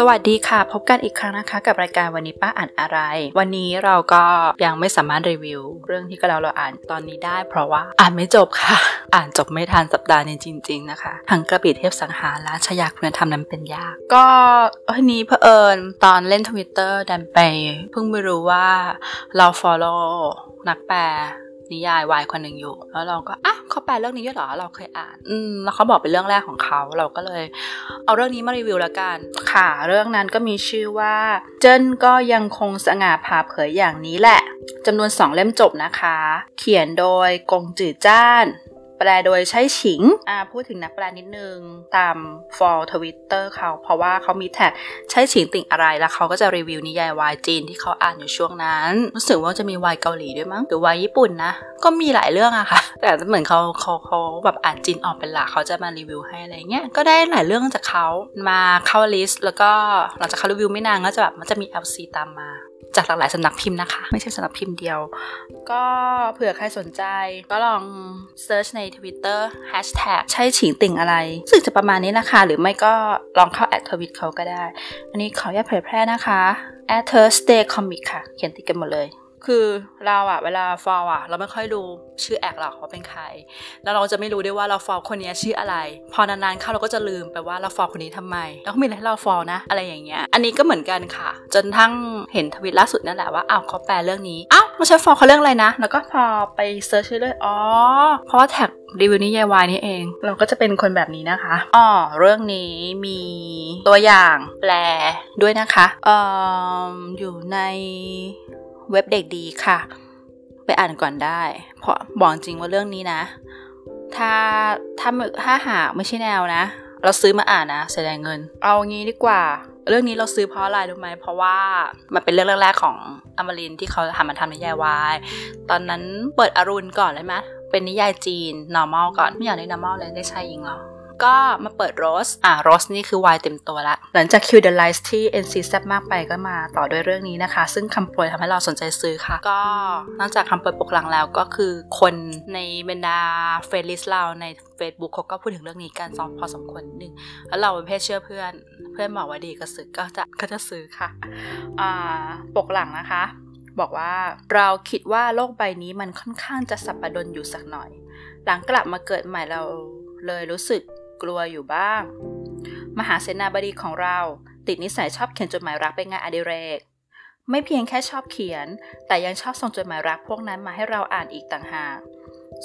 สวัสดีค่ะ พบกันอีกครั้งนะคะ กับรายการวันนี้ป้าอ่านอะไร วันนี้เราก็ยังไม่สามารถรีวิว เรื่องที่ก็เราเราอ่านตอนนี้ได้ เพราะว่าอ่านไม่จบค่ะ อ่านจบไม่ทันสัปดาห์นี้จริง ๆ นะคะทั้งกระบี่เทพสังหารและชยาคุณธรรมนั้นเป็นยาก ก็ทีนี้เผอิญตอนเล่นทวิตเตอร์ดันไป เพิ่งไปรู้ว่าเรา follow นักแปล นิยายวายคนหนึ่งอยู่ แล้วเราก็อะเขาแปลเรื่องนี้ด้วยเหรอ เราเคยอ่าน อืมแล้วเขาบอกเป็นเรื่องแรกของเขา เราก็เลย เอาเรื่องนี้มารีวิวแล้วกัน ค่ะ เรื่องนั้นก็มีชื่อว่า เจิ้นก็ยังคงสง่าผ่าเผยอย่างนี้แหละจำนวนสองเล่มจบนะคะ เขียนโดยกงจือจ้าน แปลโดยใช้ฉิงอ่าพูดถึงนักแปลนิดนึง ตามฟอลทวิตเตอร์เขา เพราะว่าเขามีแท็กใช้ฉิงติ่งอะไร แล้วเขาก็จะรีวิวนิยายวายจีนที่เขาอ่านอยู่ช่วงนั้น รู้สึกว่าจะมีวายเกาหลีด้วยมั้ง หรือวายญี่ปุ่นนะ ก็มีหลายเรื่องอะค่ะ แต่เหมือนเขาเขาเขาแบบอ่านจีนออกเป็นหลักเขาจะมารีวิวให้อะไรเงี้ย ก็ได้หลายเรื่องจากเขามาเข้า list แล้วก็หลังจากเขารีวิวไม่นานก็จะแบบมันจะมี LC ตามมา จากหลากหลายสำนักพิมพ์นะคะ ไม่ใช่สำนักพิมพ์เดียว ก็เผื่อใครสนใจ ก็ลอง search ใน Twitter Hashtag ใช่ฉิงติ่งอะไรซึ่งจะประมาณนี้นะคะ หรือไม่ก็ลองเข้าแอคทวิตเขาก็ได้ อันนี้ขออนุญาตเผยแพร่นะคะ at Thursday Comic ค่ะ เขียนติดกันหมดเลย คือเราอะเวลาฟอลอะเราไม่ค่อยดูชื่อแอคหรอกว่าเป็นใคร แล้วเราจะไม่รู้ด้วยว่าเราฟอลคนนี้ชื่ออะไร พอนานๆเข้าเราก็จะลืมไปว่าเราฟอลคนนี้ทำไม แล้วก็มีอะไรให้เราฟอลนะ อะไรอย่างเงี้ย อันนี้ก็เหมือนกันค่ะ จนกระทั่งเห็นทวิตล่าสุดนั่นแหละว่าอ้าวเขาแปลเรื่องนี้อ้าวไม่ใช่ฟอลเขาเรื่องอะไรนะ แล้วก็พอไป search ชื่อเลยอ๋อเพราะว่าแท็กรีวิวนิยายวายนี่เอง เราก็จะเป็นคนแบบนี้นะคะอ๋อเรื่องนี้มีตัวอย่างแปลด้วยนะคะเอ่ออยู่ใน เว็บเด็กดีค่ะ ไปอ่านก่อนได้ เพราะบอกจริงว่าเรื่องนี้นะ ถ้าถ้าถ้าหากไม่ใช่แนวนะ เราซื้อมาอ่านนะเสียดายเงิน เอางี้ดีกว่า เรื่องนี้เราซื้อเพราะอะไรรู้ไหมเพราะว่ามันเป็นเรื่องแรกๆของอมรินที่เขาทำมาทำนิยายวายตอนนั้นเปิดอรุณก่อนเลยไหมเป็นนิยายจีน normal ก่อนไม่อยากได้ normal เลยได้ชายหญิงเหรอ ก็มาเปิดโรสอ่าโรสนี่คือวายเต็มตัวละ หลังจาก Q the Lies ที่ NC แซบมากไปก็มาต่อด้วยเรื่องนี้นะคะ ซึ่งคำโปรยทำให้เราสนใจซื้อค่ะ ก็นอกจากคำโปรยปกหลังแล้วก็คือคนในบรรดา friend list เราใน Facebook เขาก็พูดถึงเรื่องนี้กันสองพอสมควรหนึ่งแล้วเราเป็นเพศเชื่อเพื่อนเพื่อนบอกว่าดีก็ซื้อก็จะก็จะซื้อค่ะอ่าปกหลังนะคะ บอกว่าเราคิดว่าโลกใบนี้มันค่อนข้างจะสับปะดนอยู่สักหน่อย หลังกลับมาเกิดใหม่เราเลยรู้สึก กลัวอยู่บ้าง มหาเสนาบดีของเราติดนิสัยชอบเขียนจดหมายรักเป็นงานอดิเรก ไม่เพียงแค่ชอบเขียน แต่ยังชอบส่งจดหมายรักพวกนั้นมาให้เราอ่านอีกต่างหาก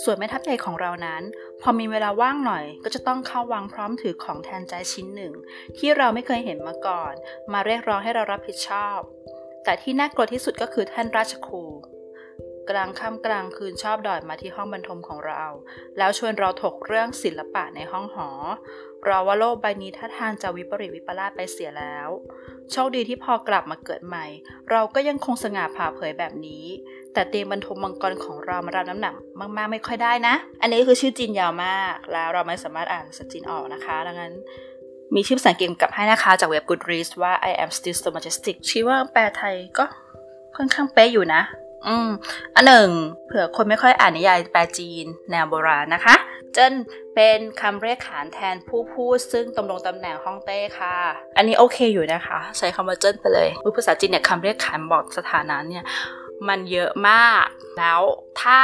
ส่วนแม่ทัพใหญ่ของเรานั้น พอมีเวลาว่างหน่อย ก็จะต้องเข้าวังพร้อมถือของแทนใจชิ้นหนึ่ง ที่เราไม่เคยเห็นมาก่อน มาเรียกร้องให้เรารับผิดชอบ แต่ที่น่ากลัวที่สุดก็คือท่านราชครู กลางค่ำกลางคืนชอบดอดมาที่ห้องบรรทมของเรา แล้วชวนเราถกเรื่องศิลปะในห้องหอเราว่าโลกใบนี้ท่าทางจะวิปริตวิปลาสไปเสียแล้ว โชคดีที่พอกลับมาเกิดใหม่ เราก็ยังคงสง่าผ่าเผยแบบนี้ แต่เตียงบรรทมมังกรของเรามารับน้ำหนักมาก ๆ ไม่ค่อยได้นะ อันนี้คือชื่อจีนยาวมาก แล้วเราไม่สามารถอ่านภาษาจีนออกนะคะ ดังนั้นมีชื่อภาษาอังกฤษกับให้นะคะ จากเว็บ Goodreads ว่า I am still so majestic ชี้ว่าแปลไทยก็ค่อนข้างเป๊ะอยู่นะ อืมอันหนึ่งเผื่อคนไม่ค่อยอ่านนิยายแปลจีนแนวโบราณนะคะ เจิ้นเป็นคำเรียกขานแทนผู้พูดซึ่งตำรงตำแหน่งฮ่องเต้ค่ะ อันนี้โอเคอยู่นะคะ ใช้คำว่าเจิ้นไปเลยภาษาจีนเนี่ยคำเรียกขานบอกสถานะเนี่ยมันเยอะมากแล้วถ้า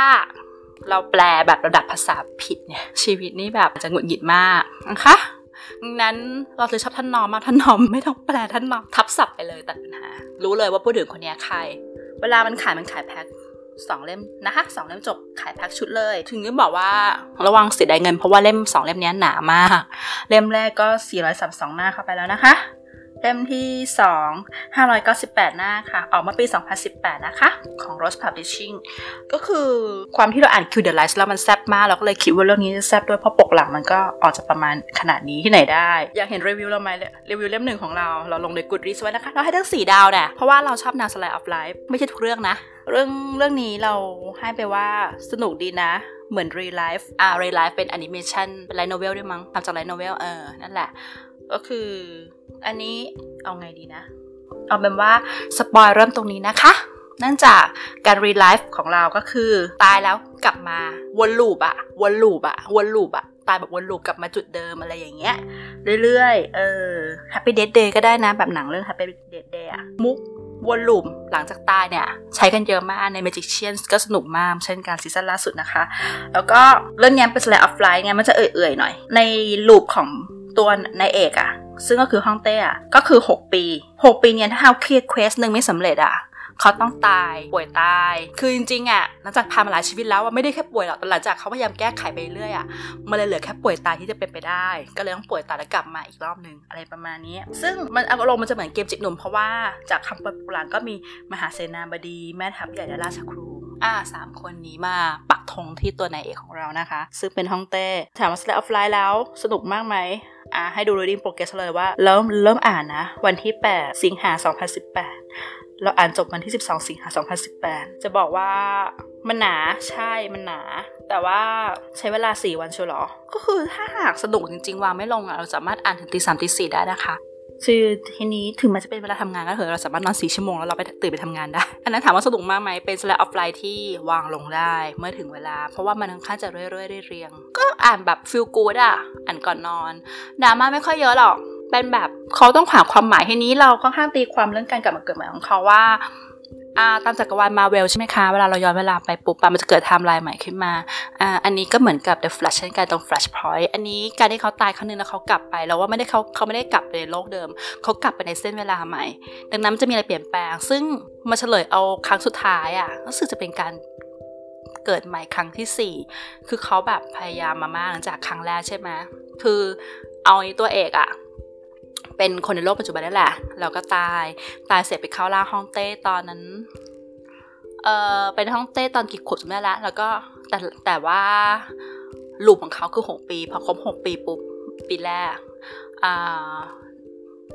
เราแปลแบบระดับภาษาผิดเนี่ยชีวิตนี่แบบจะหงุดหงิดมากนะคะนั้นเราเลยชอบท่านนอมมากท่านนอมไม่ต้องแปลท่านนอมทับศัพท์ไปเลยตัดปัญหา รู้เลยว่าพูดถึงคนนี้ใคร เวลามันขายมันขายแพ็คสองเล่มนะคะสองเล่มจบขายแพ็คชุดเลย ถึงนึกบอกว่าระวังเสียดายเงินเพราะว่าเล่มสองเล่มนี้หนามาก เล่มแรกก็ 432 หน้าเข้าไปแล้วนะคะ เล่มที่ 2 598 หน้าค่ะ ออกมาปี 2018 นะคะ ของ Rose Publishing ก็คือความที่เราอ่าน Q the Lies แล้วมันแซบมาก เราก็เลยคิดว่าเรื่องนี้จะแซบด้วยเพราะปกหลังมันก็ออกจะประมาณขนาดนี้ที่ไหนได้ อยากเห็นรีวิวเราไหมรีวิวเล่มหนึ่งของเรา เราลงใน Goodreads ไว้นะคะ เราให้ทั้ง 4 ดาวนี่ยเพราะว่าเราชอบแนว Slice of Life ไม่ใช่ทุกเรื่องนะ เรื่องเรื่องนี้เราให้ไปว่าสนุกดีนะเหมือน ReLIFE อ่า ReLIFE เป็นแอนิเมชันเป็น light novel ด้วยมั้งทำจาก light novel เออนั่นแหละ ก็คืออันนี้เอาไงดีนะ เอาเป็นว่า spoil เริ่มตรงนี้นะคะเนื่องจากการ relife ของเราก็คือ ตายแล้วกลับมาวน loop อะวน loop อะวน loop อะตายแบบวน loop กลับมาจุดเดิมอะไรอย่างเงี้ย เรื่อยๆ เออ Happy Death Day ก็ได้นะ แบบหนังเรื่อง Happy Death Day อะมุกวน loop หลังจากตายเนี่ย ใช้กันเยอะมากใน Magicians ก็สนุกมาก เช่นการ season ล่าสุดนะคะ แล้วก็เรื่องนี้เป็น Slice of Life ไงมันจะเอื่อยๆหน่อย ใน loop ของ ตัวนายเอกอะซึ่งก็คือฮ่องเต้อะก็คือ 6 ปี 6 ปีเนี่ยถ้าเรา clear quest หนึ่งไม่สำเร็จอะเขาต้องตายป่วยตาย คือจริงๆอะหลังจากผ่านมาหลายชีวิตแล้วว่าไม่ได้แค่ป่วยหรอกแต่หลังจากเขาพยายามแก้ไขไปเรื่อยอะมันเลยเหลือแค่ป่วยตายที่จะเป็นไปได้ ก็เลยต้องป่วยตายแล้วกลับมาอีกรอบหนึ่งอะไรประมาณนี้ ซึ่งมันอารมณ์มันจะเหมือนเกมจิกหนุ่มเพราะว่าจากคำโบราณก็มีมหาเสนาบดีแม่ทัพใหญ่และราชครูอ่าสามคนนี้มาปักธงที่ตัวนายเอกของเรานะคะ ซึ่งเป็นฮ่องเต้ถามว่า Slash of Life แล้วสนุกมากไหม อ่าให้ดู reading progress เลยว่าเริ่มเริ่มอ่านนะ วันที่ 8 สิงหา 2018 เราอ่านจบวันที่ 12 สิงหา 2018 จะบอกว่ามันหนาใช่มันหนา แต่ว่าใช้เวลา 4 วันชัวร์หรอ ก็คือถ้าหากสนุกจริง ๆ วางไม่ลงอะเราสามารถอ่านถึงตีสามตีสี่ได้นะคะ คือทีนี้ถึงมันจะเป็นเวลาทำงานก็เถอะเราสามารถนอนสี่ชั่วโมงแล้วเราไปตื่นไปทำงานได้ อันนั้นถามว่าสะดวกมากไหมเป็น slash of life ที่วางลงได้เมื่อถึงเวลา เพราะว่ามันค่อนข้างจะเรื่อยๆเรียง ก็อ่านแบบฟิลกูดอะอ่านก่อนนอนดราม่าไม่ค่อยเยอะหรอกเป็นแบบเขาต้องหาความหมายทีนี้เราค่อนข้างตีความเรื่องการกลับมาเกิดใหม่ของเขาว่า อ่าตามจักรวาลมาเวลใช่ไหมคะ เวลาเราย้อนเวลาไปปุ๊บมันจะเกิดไทม์ไลน์ใหม่ขึ้นมาอ่าอันนี้ก็เหมือนกับ The Flash เช่นกันตรง Flashpoint อันนี้การที่เขาตายครั้งนึงแล้วเขากลับไปแล้วว่าไม่ได้เขาเขาไม่ได้กลับไปในโลกเดิม เขากลับไปในเส้นเวลาใหม่ ดังนั้นมันจะมีอะไรเปลี่ยนแปลง ซึ่งมาเฉลยเอาครั้งสุดท้ายอะ่ะรู้สึกจะเป็นการเกิดใหม่ครั้งที่สี่คือเขาแบบพยายามมามากหลังจากครั้งแรกใช่ไหมคือเอาตัวเอกอะ่ะ เป็นคนในโลกปัจจุบันนี่แหละแล้วก็ตาย ตายเสร็จไปเข้าล่าห้องเต้ตอนนั้น เออเป็นห้องเต้ตอนกี่ขวบจำได้ละแล้วก็แต่แต่ว่าลูปของเขาคือหกปี พอครบหกปีปุ๊บปีแรกอ่า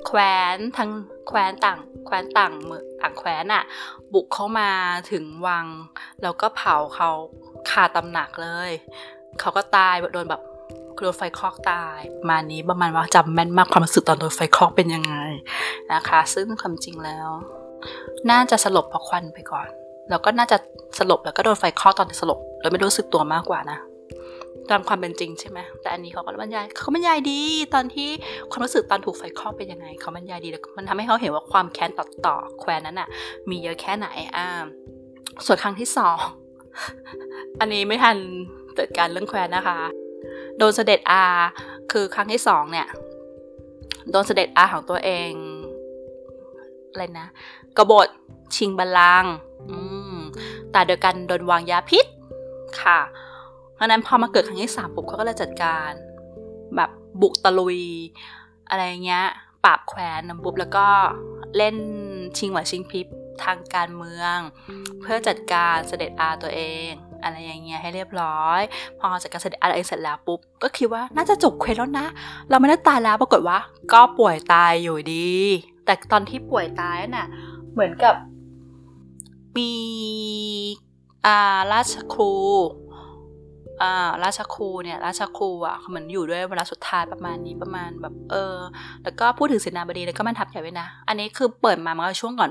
แคว้นทั้งแคว้นต่างแคว้นต่างเมืองต่างแคว้นอะบุกเข้ามาถึงวัง แล้วก็เผาเขาคาตำหนักเลย เขาก็ตายโดนแบบ โดนไฟคลอกตายมานี้ประมาณว่าจำแม่นมากความรู้สึกตอนโดนไฟคลอกเป็นยังไงนะคะ ซึ่งความจริงแล้ว น่าจะสลบเพราะควันไปก่อน แล้วก็น่าจะสลบแล้วก็โดนไฟคลอกตอนสลบโดยไม่รู้สึกตัวมากกว่านะตามความเป็นจริงใช่ไหมแต่อันนี้เขาก็บรรยายเขาบรรยายดีตอนที่ความรู้สึกตอนถูกไฟคลอกเป็นยังไง เขาบรรยายดีแล้วมันทำให้เขาเห็นว่าความแค้นต่อต่อแควนนั้นอะมีเยอะแค่ไหนอ่าส่วนครั้งที่สองอันนี้ไม่ทันเกิดการเรื่องแควนนะคะ โดนเสด็จอาคือครั้งที่สองเนี่ย โดนเสด็จอาของตัวเองอะไรนะกบฏชิงบัลลังอืมแต่เดียวกันโดนวางยาพิษค่ะ เพราะนั้นพอมาเกิดครั้งที่สามปุ๊บเขาก็เลยจัดการ แบบบุกตะลุย อะไรเงี้ยปราบแควนนำปุ๊บแล้วก็เล่นชิงหวาชิงพริบทางการเมือง เพื่อจัดการเสด็จอาตัวเอง อะไรอย่างเงี้ยให้เรียบร้อย พอจากการเสด็จอะไรเสร็จแล้วปุ๊บ ก็คิดว่าน่าจะจบเควสแล้วนะ เราไม่ได้ตายแล้วปรากฏว่า ก็ป่วยตายอยู่ดี แต่ตอนที่ป่วยตายน่ะ เหมือนกับมีอาราชครูอ่าราชครูเนี่ยราชครูอะเหมือนอยู่ด้วยเวลาสุดท้ายประมาณนี้ประมาณแบบเออ แล้วก็พูดถึงเสนาบดีแล้วก็มันทับใหญ่ไว้นะ อันนี้คือเปิดมามันก็ช่วงก่อน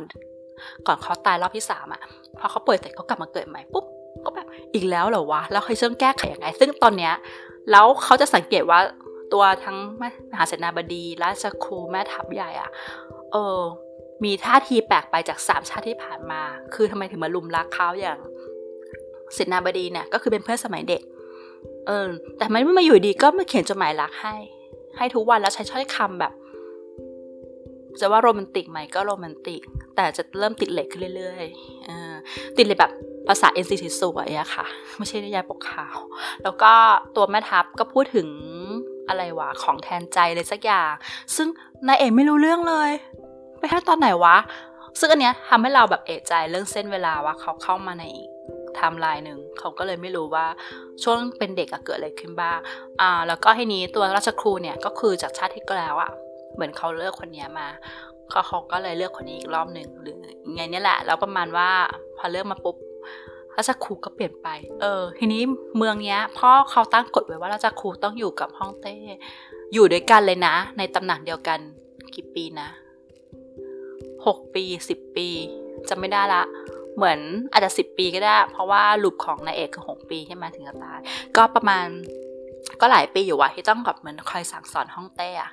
ก่อนเขาตายรอบที่สามอะพอเขาป่วยเสร็จเขากลับมาเกิดใหม่ปุ๊บ ก็แบบอีกแล้วเหรอวะ แล้วเขาจะต้องแก้ไขยังไง ซึ่งตอนเนี้ยแล้วเขาจะสังเกตว่าตัวทั้งมหาเสนาบดีราชครูแม่ทัพใหญ่อะเออ มีท่าทีแปลกไปจากสามชาติที่ผ่านมา คือทำไมถึงมาลุมรักเขาอย่างเสนาบดีเนี่ยก็คือเป็นเพื่อนสมัยเด็ก เออ แต่มันไม่มาอยู่ดีก็มาเขียนจดหมายรักให้ ให้ทุกวันแล้วใช้ช้อยคำแบบ จะว่าโรแมนติกไหมก็โรแมนติก แต่จะเริ่มติดเหล็กขึ้นเรื่อยๆติดเหล็กแบบ ภาษา NCT สวยอะค่ะ ไม่ใช่นิยายปกขาว แล้วก็ตัวแม่ทัพก็พูดถึงอะไรวะ ของแทนใจเลยสักอย่าง ซึ่งนายเอกไม่รู้เรื่องเลย ไปแค่ตอนไหนวะ ซึ่งอันเนี้ยทำให้เราแบบเอะใจเรื่องเส้นเวลาว่าเขาเข้ามาในไทม์ไลน์หนึ่งเขาก็เลยไม่รู้ว่าช่วงเป็นเด็กอะเกิดอะไรขึ้นบ้าง อ่า แล้วก็ทีนี้ตัวราชครูเนี่ยก็คือจากชาติที่แล้วอะเหมือนเขาเลือกคนนี้มาเขาเขาก็เลยเลือกคนนี้อีกรอบหนึ่งหรือไงเนี่ยแหละ แล้วประมาณว่าพอเลือกมาปุ๊บ ราชครูก็เปลี่ยนไป เออ ทีนี้เมืองเนี้ยพ่อเขาตั้งกฎไว้ว่าราชครูต้องอยู่กับฮ่องเต้ อยู่ด้วยกันเลยนะ ในตำแหน่งเดียวกันกี่ปีนะหกปีสิบปีจะไม่ได้ละ เหมือนอาจจะสิบปีก็ได้ เพราะว่าลูปของนายเอกคือหกปีใช่ไหมถึงจะตาย ก็ประมาณ ก็หลายปีอยู่ว่ะที่ต้องแบบเหมือนคอยสั่งสอนห้องเต้อะ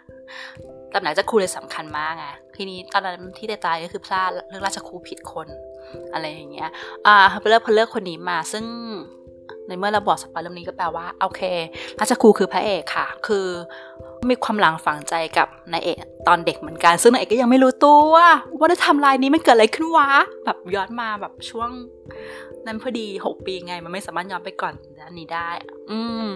ตำแหน่งจะครูเลยสำคัญมากไงทีนี้ตอนนั้นที่ได้ตายก็คือพลาดเรื่องราชครูผิดคน อะไรอย่างเงี้ยอ่าพอเลือกพอเลือกคนนี้มาซึ่ง ในเมื่อเราบอกสปอยเรื่องนี้ก็แปลว่าโอเคราชครูคือพระเอกค่ะ คือมีความหลังฝังใจกับนายเอกตอนเด็กเหมือนกัน ซึ่งนายเอกก็ยังไม่รู้ตัวว่าได้ทำลายนี้มันเกิดอะไรขึ้นวะแบบย้อนมาแบบช่วง นั้นพอดีหกปีไงมันไม่สามารถย้อนไปก่อนอันนี้ได้ อืม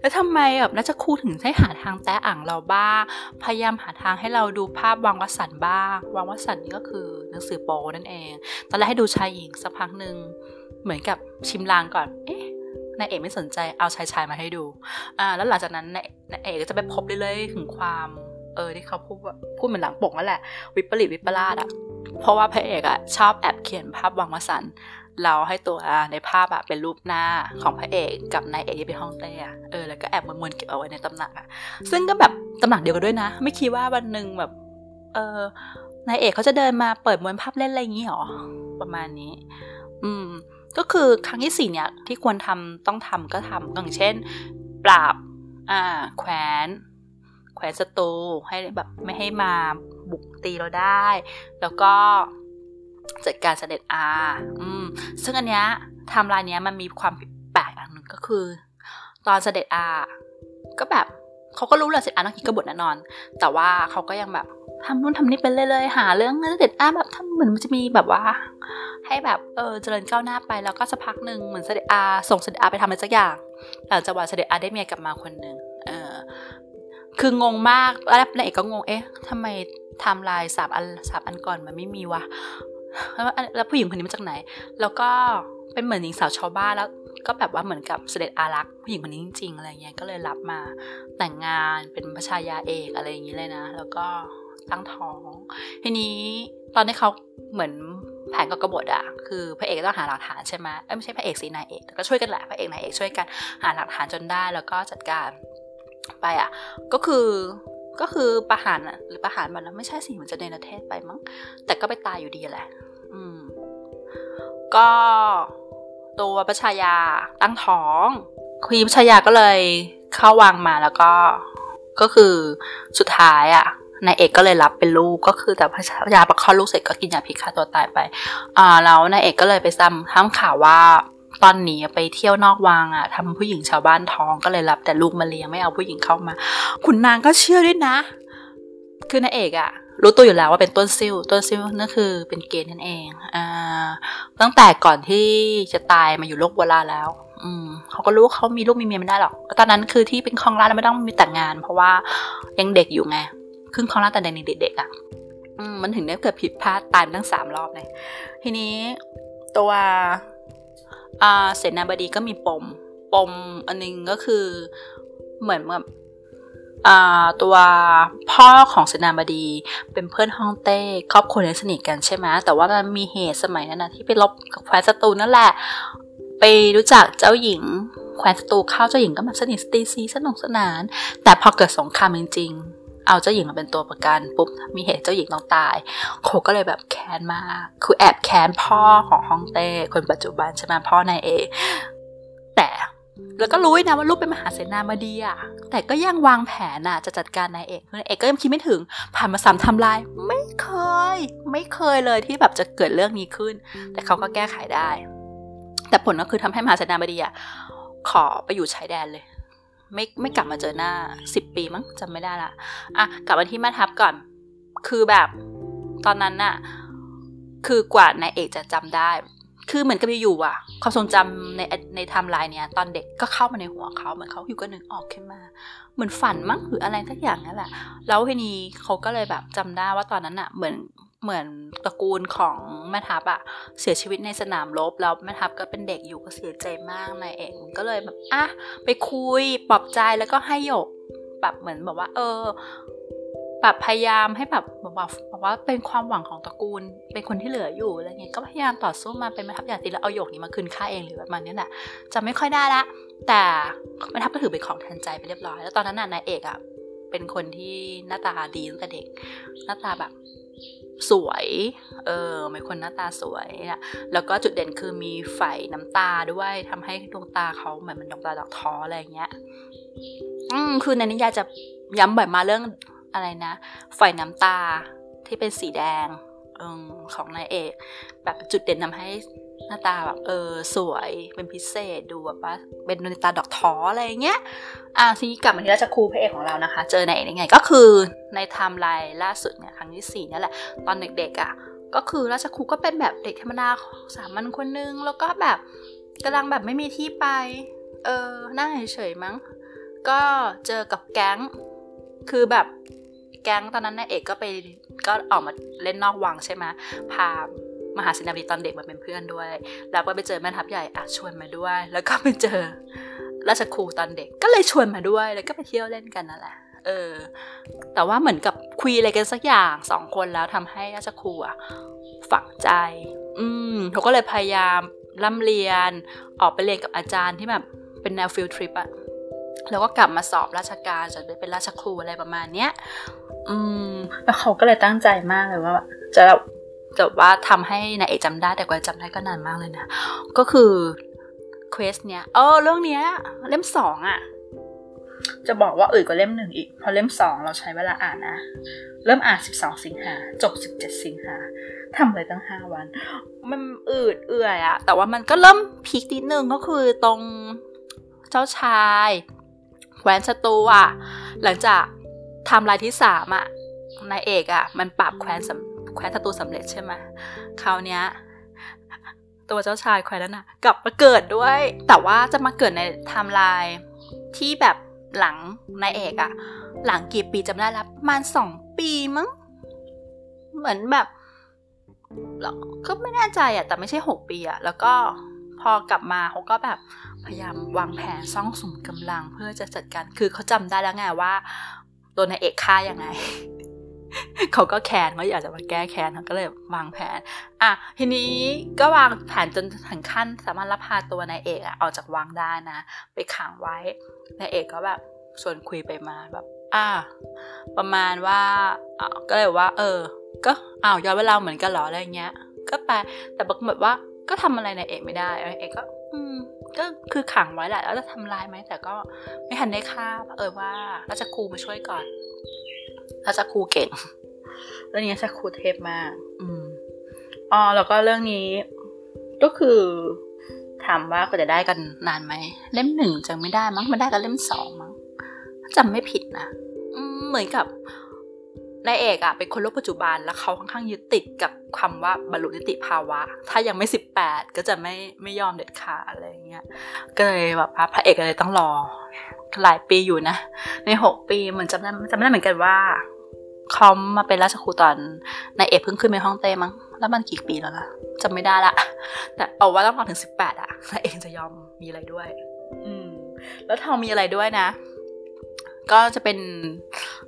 แล้วทำไมแบบนัชครูถึงให้หาทางแตะอ่างเราบ้าง พยายามหาทางให้เราดูภาพวังวสันบ้างวังวสันนี่ก็คือหนังสือโปนั่นเอง ตอนแรกให้ดูชายหญิงสักพักหนึ่งเหมือนกับชิมลางก่อน เอ๊ะ นายเอกไม่สนใจเอาชายชายมาให้ดู อ่า แล้วหลังจากนั้นนายเอกก็จะไปพบเรื่อยๆถึงความเออที่เขาพูดพูดเหมือนหลังปกนั่นแหละ วิปริตวิปลาสอะเพราะว่าพระเอกอะชอบแอบเขียนภาพวังวสันเราให้ตัวในภาพอะเป็นรูปหน้าของพระเอกกับนายเอกที่เป็นห้องเต้อะเออแล้วก็แอบมวนๆเก็บเอาไว้ในตำหนักอะซึ่งก็แบบตำหนักเดียวกันด้วยนะ ไม่คิดว่าวันหนึ่งแบบ เออนายเอกเขาจะเดินมาเปิดมวนภาพเล่นอะไรอย่างงี้หรอประมาณนี้ อืม ก็คือครั้งที่สี่เนี่ยที่ควรทำต้องทำก็ทำอย่างเช่น ปราบอ่าแขวนแขวนศัตรูให้แบบไม่ให้มาบุกตีเราได้ แล้วก็จัดการเสด็จอาอืมซึ่งอันเนี้ยทำลายเนี้ยมันมีความแปลกอย่างหนึ่งก็คือ ตอนเสด็จอา ก็แบบเขาก็รู้แหละเสด็จอาต้องคิดกบฏแน่นอน แต่ว่าเขาก็ยังแบบ ทำนู่นทำนี่ไปเรื่อยๆหาเรื่องเสด็จอาแบบทำเหมือนมันจะมีแบบว่า ให้แบบเออเจริญก้าวหน้าไปแล้วก็สักพักหนึ่งเหมือนเสด็จอาส่งเสด็จอาไปทำอะไรสักอย่างหลังจากว่าเสด็จอาได้เมียกลับมาคนหนึ่งเออคืองงมากแล้วนายเอกก็งงเอ๊ะทำไมทำลายสามอันสามอันก่อนมันไม่มีวะแล้วแล้วผู้หญิงคนนี้มาจากไหน แล้วก็เป็นเหมือนหญิงสาวชาวบ้านแล้วก็แบบว่าเหมือนกับเสด็จอารักษ์ผู้หญิงคนนี้จริงๆอะไรเงี้ยก็เลยรับมาแต่งงานเป็นพระชายาเอกอะไรอย่างนี้เลยนะ แล้วก็ ตั้งท้อง ทีนี้ตอนที่เขาเหมือนแผนก็กบฏอะคือพระเอกต้องหาหลักฐานใช่ไหมไม่ใช่พระเอกสินายเอกแต่ก็ช่วยกันแหละพระเอกนายเอกช่วยกันหาหลักฐานจนได้แล้วก็จัดการไปอะก็คือก็คือประหารหรือประหารมันแล้วไม่ใช่สิมันจะเนรเทศไปมั้งแต่ก็ไปตายอยู่ดีแหละ อืม ก็ตัวประชายาตั้งท้องคุยประชายาก็เลยเข้าวังมาแล้วก็ ก็คือสุดท้ายอะ่ะ นายเอกก็เลยรับเป็นลูกก็คือแต่พระยาประคลอดลูกเสร็จก็กินยาพิษฆ่าตัวตายไปอ่าแล้วนายเอกก็เลยไปซ้ำท้ำข่าวว่าตอนนี้ไปเที่ยวนอกวังอะทำผู้หญิงชาวบ้านท้องก็เลยรับแต่ลูกมาเลี้ยงไม่เอาผู้หญิงเข้ามาขุนนางก็เชื่อด้วยนะ คือนายเอกอะรู้ตัวอยู่แล้วว่าเป็นต้นซิ่วต้นซิ่วนั่นคือเป็นเกณฑ์นั่นเองอ่าตั้งแต่ก่อนที่จะตายมาอยู่โลกโบราณแล้ว อืมเขาก็รู้เขามีลูกมีเมียไม่ได้หรอกตอนนั้นคือที่เป็นคลองราชไม่ต้องมีแต่งงาน เพราะว่ายังเด็กอยู่ไง ครึ่งคองราชแต่ในเด็กๆอะมันถึงได้เกิดผิดพลาดตายตั้งสามรอบเลย ทีนี้ตัวเสนาบดีก็มีปม ปมอันนึงก็คือเหมือนแบบตัวพ่อของเสนาบดีเป็นเพื่อนห้องเต้ครอบครัวสนิทกันใช่ไหมแต่ว่ามันมีเหตุสมัยนั้นนะที่ไปลบกับแคว้นศัตรูนั่นแหละ ไปรู้จักเจ้าหญิงแคว้นศัตรูเข้าเจ้าหญิงก็แบบสนิทสตีซีสนุกสนาน แต่พอเกิดสงครามจริงๆ เอาเจ้าหญิงมาเป็นตัวประกันปุ๊บมีเหตุเจ้าหญิงต้องตายโคก็เลยแบบแค้นมากคือแอบแค้นพ่อของฮ่องเต้คนปัจจุบันใช่ไหมพ่อนายเอ แต่แล้วก็รู้นะว่าลูกเป็นมหาเสนาบดีอะแต่ก็ยังวางแผนอะจะจัดการนายเอกนายเอกก็ยังคิดไม่ถึง ผ่านมาสามทำลาย ไม่เคย ไม่เคยเลยที่แบบจะเกิดเรื่องนี้ขึ้น แต่เขาก็แก้ไขได้ แต่ผลก็คือทำให้มหาเสนาบดีอะขอไปอยู่ชายแดนเลย ไม่ไม่กลับมาเจอหน้าสิบปีมั้งจำไม่ได้ละอะกลับมาที่แม่ทัพก่อน คือแบบตอนนั้นน่ะ คือกว่านายเอกจะจำได้ คือเหมือนกับอยู่อะ ความทรงจำในในไทม์ไลน์เนี้ยตอนเด็กก็เข้ามาในหัวเขาเหมือนเขาอยู่ก็นึกออกขึ้นมา เหมือนฝันมั้งหรืออะไรสักอย่างนั่นแหละ แล้วทีนี้เขาก็เลยแบบจำได้ว่าตอนนั้นอะ เหมือน เหมือนตระกูลของแม่ทัพอะเสียชีวิตในสนามรบแล้วแม่ทัพก็เป็นเด็กอยู่ก็เสียใจมากนายเองก็เลยแบบอะไปคุยปลอบใจแล้วก็ให้หยกแบบเหมือนบอกว่า เออแบบพยายามให้แบบบอกว่าบอกว่าเป็นความหวังของตระกูล เป็นคนที่เหลืออยู่อะไรเงี้ยก็พยายามต่อสู้มาเป็นแม่ทัพอย่างตีแล้วเอาหยกนี้มาคืนค่าเองหรือแบบมันนี่แหละจะไม่ค่อยได้ละ แต่แม่ทัพก็ถือเป็นของแทนใจไปเรียบร้อย แล้วตอนนั้นน่ะนายเอกอะเป็นคนที่หน้าตาดีตั้งแต่เด็ก หน้าตาแบบ สวย เออเป็นคนหน้าตาสวยนะแล้วก็จุดเด่นคือมีไฝน้ำตาด้วยทำให้ดวงตาเขาเหมือนมันดวงตาดอกท้ออะไรเงี้ย อืมคือในนิยายจะย้ำบ่อยมาเรื่องอะไรนะไฝน้ำตาที่เป็นสีแดง อของนายเอก แบบจุดเด่นทำให้หน้าตาแบบเออสวยเป็นพิเศษดูแบบว่าเป็นดวงตาดอกท้ออะไรเงี้ย อะทีนี้กลับมาที่ราชครูพระเอกของเรานะคะ เจอในยังไง ก็คือในไทม์ไลน์ล่าสุดเนี่ยครั้งที่สี่นี่แหละ ตอนเด็กๆอะ่ะก็คือราชครูก็เป็นแบบเด็กธรรมดาสามัญคนนึง แล้วก็แบบกำลังแบบไม่มีที่ไป เออนั่งเฉยๆมั้ง ก็เจอกับแก๊ง คือแบบ แก๊งตอนนั้นนายเอกก็ไปก็ออกมาเล่นนอกวังใช่ไหมพามหาศินาบดีตอนเด็กมาเป็นเพื่อนด้วย แล้วก็ไปเจอแม่ทัพใหญ่อะชวนมาด้วย แล้วก็ไปเจอราชครูตอนเด็กก็เลยชวนมาด้วยแล้วก็ไปเที่ยวเล่นกันนั่นแหละเออ แต่ว่าเหมือนกับคุยอะไรกันสักอย่างสองคนแล้วทำให้ราชครูอะฝังใจ อืมเขาก็เลยพยายามร่ำเรียนออกไปเรียนกับอาจารย์ที่แบบเป็นแนว field trip อะ แล้วก็กลับมาสอบราชการจนไปเป็นราชครูอะไรประมาณเนี้ย อืม แล้วเขาก็เลยตั้งใจมากเลยว่า จะจะว่าทำให้นายเอกจำได้แต่กว่าจำได้ก็นานมากเลยนะ ก็คือ quest เนี้ยเออเรื่องเนี้ย เล่มสองอะจะบอกว่าอืดกว่าเล่มหนึ่งอีกพอเล่มสองเราใช้เวลาอ่านนะ เริ่มอ่านสิบสองสิงหา จบสิบเจ็ดสิงหาทำเลยตั้งห้าวัน มันอืดเอื่อยอะแต่ว่ามันก็เริ่มพีคนิดนึงก็คือตรงเจ้าชาย แหวนสตูอะหลังจากทำลายที่สามอะนายเอกอะมันปรับแควนแควนศัตรูสำเร็จใช่ไหมคราวเนี้ยตัวเจ้าชายแควนนั้นอะกลับมาเกิดด้วย แต่ว่าจะมาเกิดในไทม์ไลน์ที่แบบหลังนายเอกอะหลังกี่ปีจำได้แล้วประมาณสองปีมั้งเหมือนแบบก็ไม่แน่ใจอะแต่ไม่ใช่หกปีอะแล้วก็พอกลับมาเขาก็แบบ พยายามวางแผนซ่องสุมกำลังเพื่อจะจัดการ คือเขาจำได้แล้วไงว่าตัวนายเอกฆ่ายังไง เขาก็แค้นเขาอยากจะมาแก้แค้นเขาก็เลยวางแผน อะทีนี้ก็วางแผนจนถึงขั้นสามารถรับพาตัวนายเอกอะออกจากวังได้นะ ไปขังไว้นายเอกก็แบบชวนคุยไปมาแบบ อ่า ประมาณว่าก็เลยว่า เออ ก็อ้าวย้อนเวลาเหมือนกันหรออะไรเงี้ย ก็ไปแต่บอกแบบว่า ก็ทำอะไรนายเอกไม่ได้นายเอกก็ อืม ก็คือขังไว้แหละแล้วจะทำลายไหมแต่ก็ไม่ทันได้ฆ่าเออว่าราชครูมาช่วยก่อนราชครูเก่งเรื่องนี้ราชครูเทพมาก อืมอ๋อแล้วก็เรื่องนี้ ก็คือถามว่าก็จะได้กันนานไหมเล่มหนึ่งจะไม่ได้มั้งมันได้กันเล่มสองมั้งจำไม่ผิดนะเหมือนกับ นายเอกอะเป็นคนโลกปัจจุบันแล้วเขาค่อนข้างยึดติดกับคำว่าบรรลุนิติภาวะ ถ้ายังไม่สิบแปดก็จะไม่ไม่ยอมเด็ดขาดอะไรเงี้ยก็เลยแบบพระเอกเลยต้องรอหลายปีอยู่นะ ในหกปีเหมือนจำได้จำไม่ได้เหมือนกันว่าเขามาเป็นราชครูตอนนายเอกเพิ่งขึ้นไปห้องเต้มั้งแล้วมันกี่ปีแล้วล่ะจำไม่ได้ละแต่เอาว่าต้องรอถึงสิบแปดอะนายเอกจะยอมมีอะไรด้วย อืมแล้วทอมมีอะไรด้วยนะ ก็จะเป็น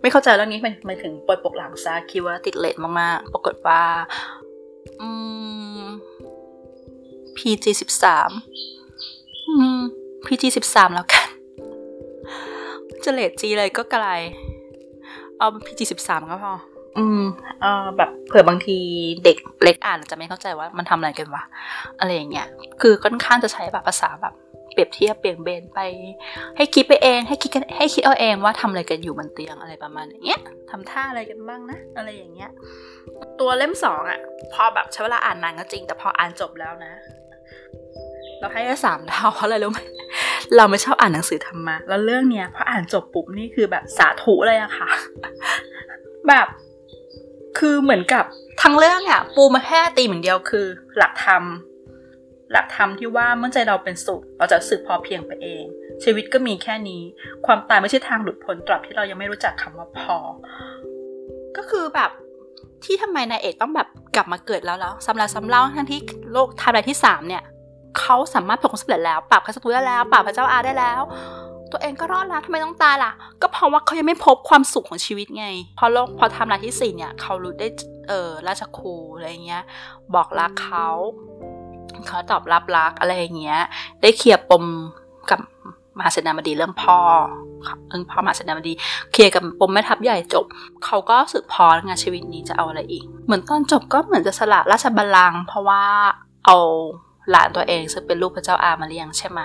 ไม่เข้าใจเรื่องนี้มันมาถึงปล่อยปกหลังซาคิดว่าติดเลทมากๆ ปรากฏว่า อืม PG สิบสามอืม PG สิบสามแล้วกัน จะเลทจีเลยก็ไกลเอา PG สิบสามก็พอ อืม เออแบบเผื่อบางทีเด็กเล็กอ่านจะไม่เข้าใจว่ามันทำอะไรกันวะ อะไรอย่างเงี้ย คือค่อนข้างจะใช้แบบภาษาแบบ เปรียบเทียบเปลี่ยนเบนไป ให้คิดไปเอง ให้คิดกันให้คิดเอาเองว่าทำอะไรกันอยู่บนเตียงอะไรประมาณอย่างเงี้ยทำท่าอะไรกันบ้างนะ อะไรอย่างเงี้ย ตัวเล่มสองอะ พอแบบใช้เวลาอ่านนานก็จริง แต่พออ่านจบแล้วนะ เราให้แค่สามดาวเพราะอะไรรู้ไหมเราไม่ชอบอ่านหนังสือธรรมะแล้วเรื่องเนี้ยพออ่านจบปุ๊บนี่คือแบบสาธุเลยอะค่ะ แบบคือเหมือนกับทั้งเรื่องอะปูมาแค่ตีเหมือนเดียวคือ หลักธรรม หลักธรรมที่ว่าเมื่อใจเราเป็นสุข เราจะสึกพอเพียงไปเอง ชีวิตก็มีแค่นี้ ความตายไม่ใช่ทางหลุดพ้นตราบที่เรายังไม่รู้จักคำว่าพอ ก็คือแบบที่ทำไมนายเอกต้องแบบกลับมาเกิดแล้วแล้วสำหรับสำเล่าทั้งที่โลกทำอะไรที่สามเนี่ยเขาสามารถผลสำเร็จแล้ว ปราบพระศัตรูได้แล้วปราบพระเจ้าอาได้แล้ว ตัวเองก็รอดแล้วทำไมต้องตายล่ะ ก็เพราะว่าเขายังไม่พบความสุขของชีวิตไง พอโลกพอทำอะไรที่สี่เนี่ย เขารู้ได้เออราชครูอะไรเงี้ย บอกรักเขา เขาตอบรับรักอะไรอย่างเงี้ย ได้เคลียร์ปมกับมหาเสนาบดีเรื่องพ่อเรื่องพ่อมหาเสนาบดี เคลียร์กับปมแม่ทัพใหญ่จบ เขารู้สึกพองานชีวิตนี้จะเอาอะไรอีก เหมือนตอนจบก็เหมือนจะสละราชบัลลังก์เพราะว่าเอาหลานตัวเองซึ่งเป็นลูกพระเจ้าอามาเลี้ยงใช่ไหม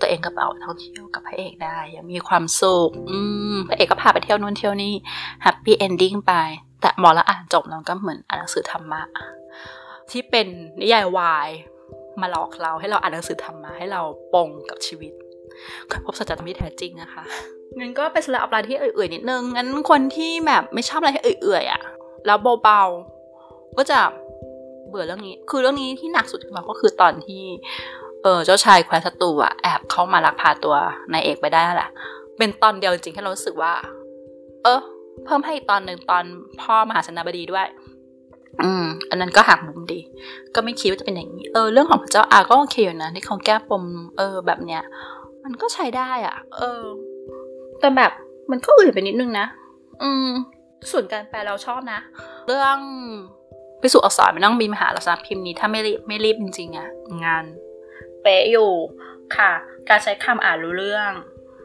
ตัวเองก็ไปออกท่องเที่ยวกับพระเอกได้ยังมีความสุขอืมพระเอกก็พาไปเที่ยวนู่นเที่ยวนี่ happy ending ไป แต่หมอละอ่านจบแล้วก็เหมือนอ่านหนังสือธรรมะที่เป็นนิยายวาย มาหลอกเราให้เราอ่านหนังสือธรรมะให้เราปลงกับชีวิตพบสัจธรรมที่แท้จริงนะคะงั้นก็เป็นสลับอะไรที่เอื่อยๆนิดนึงงั้นคนที่แบบไม่ชอบอะไรที่เอื่อยๆอะแล้วเบาๆก็จะเบื่อเรื่องนี้ คือเรื่องนี้ที่หนักสุดมาก็คือตอนที่ เออเจ้าชายแควนศัตรูอะแอบเข้ามาลักพาตัวนายเอกไปได้แหละ เป็นตอนเดียวจริงๆที่เรารู้สึกว่า เออเพิ่มให้อีกตอนหนึ่งตอนพ่อมหาชนบดีด้วย อืม อันนั้นก็หักมุมดี ก็ไม่คิดว่าจะเป็นอย่างนี้ เออ เรื่องของพระเจ้าอาก็โอเคอยู่นะที่เขาแก้ปม เออ แบบเนี้ย มันก็ใช้ได้อะ เออ แต่แบบมันก็อื่นไปนิดนึงนะ อืม ส่วนการแปลเราชอบนะ เรื่องพิสูจน์อักษรไม่ต้องบินมหาลักษณะพิมพ์นี้ถ้าไม่รีบไม่รีบจริงๆอะงาน เป๊ะอยู่ ค่ะ การใช้คำอ่านรู้เรื่อง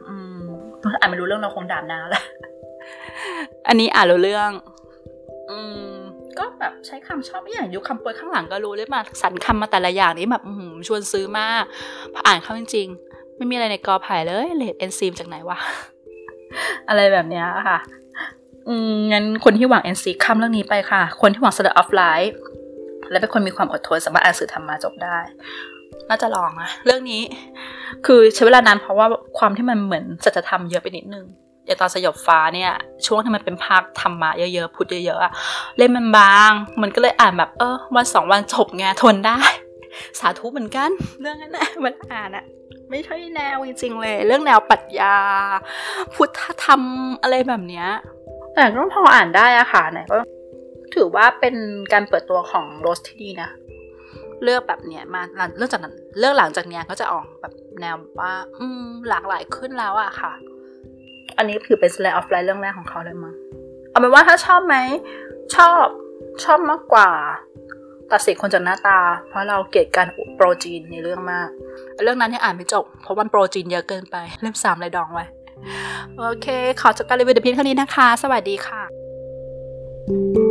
อืมอ่านไม่รู้เรื่องเราคงด่านาแล้วอันนี้อ่านรู้เรื่อง อืม ก็แบบใช้คำชอบอย่างยุคคำปวยข้างหลังก็รู้เลยมาสันคำมาแต่ละอย่างนี้แบบอืชวนซื้อมากพออ่านเข้าจริงๆ ไม่มีอะไรในกอไผ่เลยเรท NC มาจากไหนวะ อะไรแบบเนี้ยค่ะ อืมงั้นคนที่หวัง NC ข้ามเรื่องนี้ไปค่ะ คนที่หวัง Slice of Life และเป็นคนมีความอดทนสามารถอ่านสื่อธรรมะจบได้น่าจะลองนะเรื่องนี้ คือใช้เวลานานเพราะว่าความที่มันเหมือนสัจธรรมเยอะไปนิดนึง อย่างตอนสยบฟ้าเนี่ย ช่วงที่มันเป็นภาคธรรมะเยอะๆพุทธเยอะๆเล่มมันบาง มันก็เลยอ่านแบบเออวันสองวันจบไงทนได้ สาธุเหมือนกัน เรื่องนั้นนะเวลาอ่านอะไม่ใช่แนวจริงๆเลย เรื่องแนวปรัชญา พุทธธรรมอะไรแบบเนี้ยแต่ก็พออ่านได้อะค่ะไหนก็ถือว่าเป็นการเปิดตัวของโรสที่ดีนะเลือกแบบเนี้ยมาเรื่องจากนั้นเรื่องหลังจากเนี้ยก็จะออกแบบแนวว่า อืมหลากหลายขึ้นแล้วอะค่ะ อันนี้ถือเป็นสไลด์ออฟไลน์เรื่องแรกของเขาเลยมั้งเอาเป็นว่าถ้าชอบไหมชอบชอบมากกว่า ตัดสินคนจากหน้าตา เพราะเราเกลียดการโปรจีนในเรื่องมาก เรื่องนั้นที่อ่านไม่จบ เพราะมันโปรจีนเยอะเกินไปเล่มสามเลยดองไว้ โอเค ขอจบการรีวิวเดพีเท่านี้นะคะ สวัสดีค่ะ